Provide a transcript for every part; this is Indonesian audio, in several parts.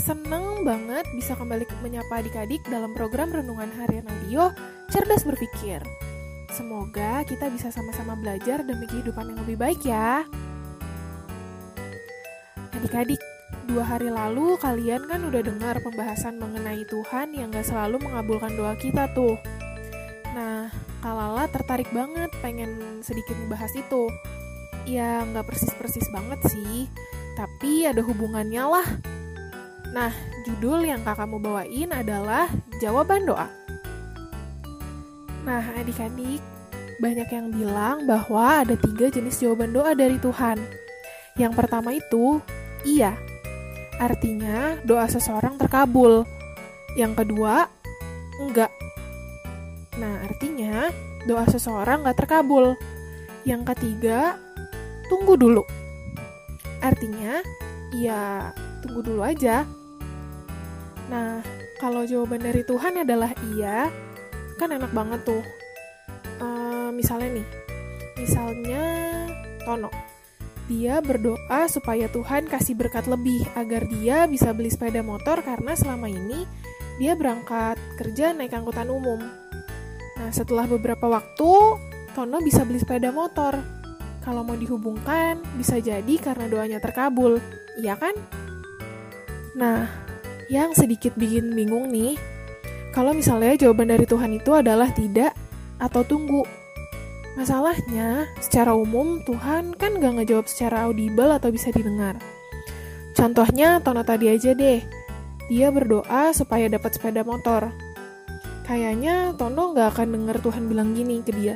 seneng banget bisa kembali menyapa adik-adik dalam program Renungan Harian Radio Cerdas Berpikir. Semoga kita bisa sama-sama belajar demi kehidupan yang lebih baik ya. Adik-adik, dua hari lalu kalian kan udah dengar pembahasan mengenai Tuhan yang gak selalu mengabulkan doa kita tuh. Nah, Kalala tertarik banget pengen sedikit membahas itu. Ya, nggak persis-persis banget sih, tapi ada hubungannya lah. Nah, judul yang kakak mau bawain adalah jawaban doa. Nah, adik-adik, banyak yang bilang bahwa ada tiga jenis jawaban doa dari Tuhan. Yang pertama itu, iya. Artinya, doa seseorang terkabul. Yang kedua, enggak. Nah, artinya, doa seseorang nggak terkabul. Yang ketiga, tunggu dulu. Artinya, ya tunggu dulu aja. Nah, kalau jawaban dari Tuhan adalah iya, kan enak banget tuh. Uh, misalnya nih, misalnya Tono. Dia berdoa supaya Tuhan kasih berkat lebih agar dia bisa beli sepeda motor karena selama ini dia berangkat kerja naik angkutan umum. Nah, setelah beberapa waktu, Tono bisa beli sepeda motor kalau mau dihubungkan, bisa jadi karena doanya terkabul, iya kan? Nah, yang sedikit bikin bingung nih, kalau misalnya jawaban dari Tuhan itu adalah tidak atau tunggu. Masalahnya, secara umum Tuhan kan gak ngejawab secara audible atau bisa didengar. Contohnya Tono tadi aja deh, dia berdoa supaya dapat sepeda motor. Kayaknya Tono gak akan denger Tuhan bilang gini ke dia,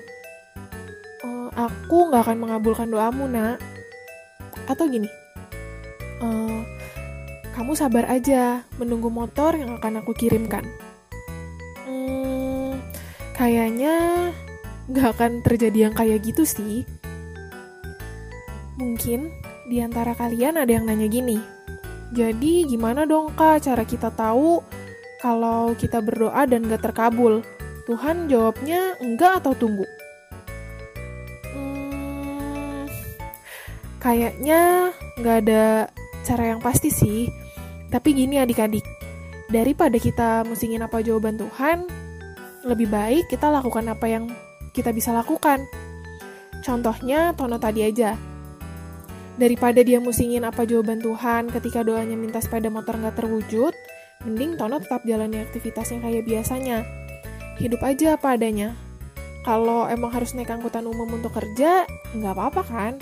aku nggak akan mengabulkan doamu nak atau gini uh, kamu sabar aja menunggu motor yang akan aku kirimkan hmm, kayaknya nggak akan terjadi yang kayak gitu sih mungkin di antara kalian ada yang nanya gini jadi gimana dong kak cara kita tahu kalau kita berdoa dan gak terkabul? Tuhan jawabnya enggak atau tunggu? Kayaknya nggak ada cara yang pasti sih. Tapi gini adik-adik, daripada kita musingin apa jawaban Tuhan, lebih baik kita lakukan apa yang kita bisa lakukan. Contohnya Tono tadi aja. Daripada dia musingin apa jawaban Tuhan ketika doanya minta sepeda motor nggak terwujud, mending Tono tetap jalani aktivitasnya kayak biasanya. Hidup aja apa adanya. Kalau emang harus naik angkutan umum untuk kerja, nggak apa-apa kan?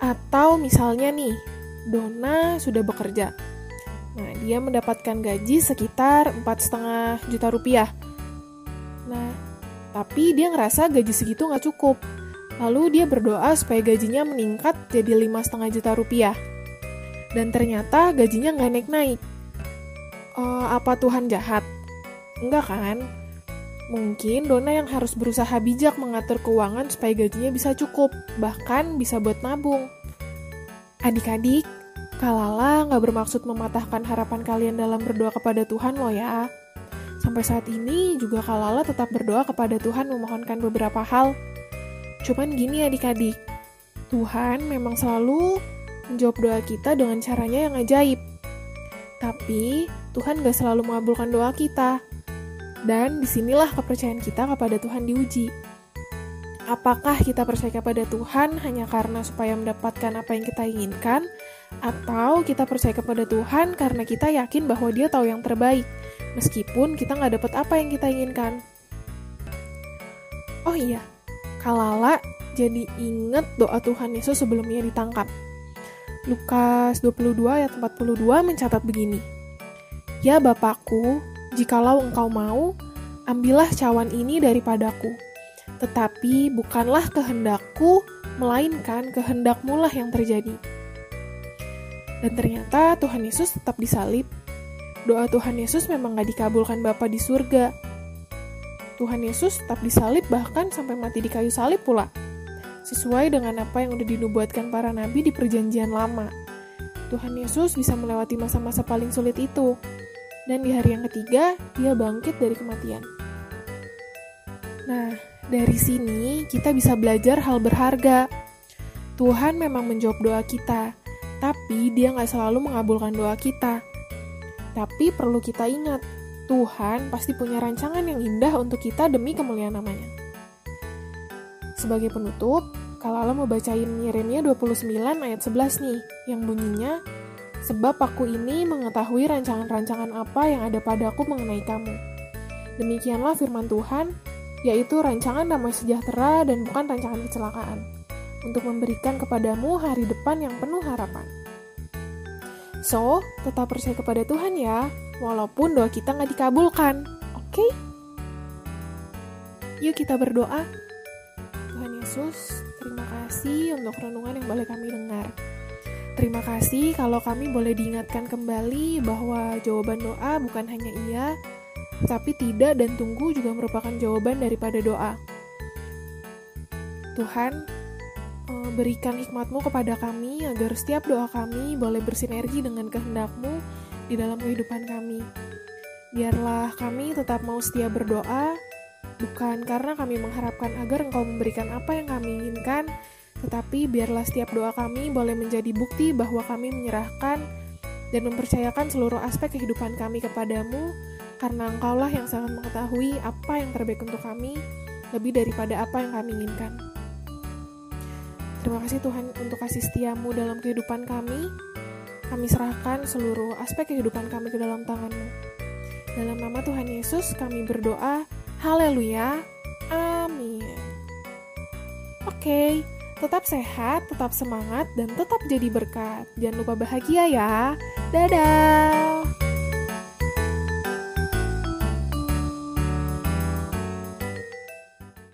Atau misalnya nih, Dona sudah bekerja. Nah, dia mendapatkan gaji sekitar 4,5 juta rupiah. Nah, tapi dia ngerasa gaji segitu nggak cukup. Lalu dia berdoa supaya gajinya meningkat jadi 5,5 juta rupiah. Dan ternyata gajinya nggak naik-naik. Uh, apa Tuhan jahat? Enggak kan? Mungkin Dona yang harus berusaha bijak mengatur keuangan supaya gajinya bisa cukup, bahkan bisa buat nabung. Adik-adik, Kalala nggak bermaksud mematahkan harapan kalian dalam berdoa kepada Tuhan loh ya. Sampai saat ini juga Kalala tetap berdoa kepada Tuhan memohonkan beberapa hal. Cuman gini adik-adik, Tuhan memang selalu menjawab doa kita dengan caranya yang ajaib. Tapi Tuhan gak selalu mengabulkan doa kita. Dan di sinilah kepercayaan kita kepada Tuhan diuji. Apakah kita percaya kepada Tuhan hanya karena supaya mendapatkan apa yang kita inginkan, atau kita percaya kepada Tuhan karena kita yakin bahwa Dia tahu yang terbaik, meskipun kita nggak dapat apa yang kita inginkan? Oh iya, Kalala jadi inget doa Tuhan Yesus sebelum ia ditangkap. Lukas 22 ayat 42 mencatat begini. Ya Bapakku, Jikalau engkau mau, ambillah cawan ini daripadaku. Tetapi bukanlah kehendakku, melainkan kehendakmu lah yang terjadi. Dan ternyata Tuhan Yesus tetap disalib. Doa Tuhan Yesus memang gak dikabulkan Bapa di surga. Tuhan Yesus tetap disalib bahkan sampai mati di kayu salib pula. Sesuai dengan apa yang udah dinubuatkan para nabi di perjanjian lama. Tuhan Yesus bisa melewati masa-masa paling sulit itu dan di hari yang ketiga dia bangkit dari kematian. Nah, dari sini kita bisa belajar hal berharga. Tuhan memang menjawab doa kita, tapi dia nggak selalu mengabulkan doa kita. Tapi perlu kita ingat, Tuhan pasti punya rancangan yang indah untuk kita demi kemuliaan namanya. Sebagai penutup, kalau Allah mau bacain Yeremia 29 ayat 11 nih, yang bunyinya, Sebab aku ini mengetahui rancangan-rancangan apa yang ada padaku mengenai kamu. Demikianlah firman Tuhan, yaitu rancangan damai sejahtera dan bukan rancangan kecelakaan, untuk memberikan kepadamu hari depan yang penuh harapan. So, tetap percaya kepada Tuhan ya, walaupun doa kita nggak dikabulkan. Oke? Okay? Yuk kita berdoa. Tuhan Yesus, terima kasih untuk renungan yang boleh kami dengar. Terima kasih kalau kami boleh diingatkan kembali bahwa jawaban doa bukan hanya iya, tapi tidak dan tunggu juga merupakan jawaban daripada doa. Tuhan, eh, berikan hikmatmu kepada kami agar setiap doa kami boleh bersinergi dengan kehendakmu di dalam kehidupan kami. Biarlah kami tetap mau setia berdoa, bukan karena kami mengharapkan agar Engkau memberikan apa yang kami inginkan, tetapi biarlah setiap doa kami boleh menjadi bukti bahwa kami menyerahkan dan mempercayakan seluruh aspek kehidupan kami kepadamu, karena Engkaulah yang sangat mengetahui apa yang terbaik untuk kami, lebih daripada apa yang kami inginkan. Terima kasih Tuhan untuk kasih setiamu dalam kehidupan kami. Kami serahkan seluruh aspek kehidupan kami ke dalam tanganmu. Dalam nama Tuhan Yesus kami berdoa. Haleluya. Amin. Oke. Tetap sehat, tetap semangat, dan tetap jadi berkat. Jangan lupa bahagia ya. Dadah!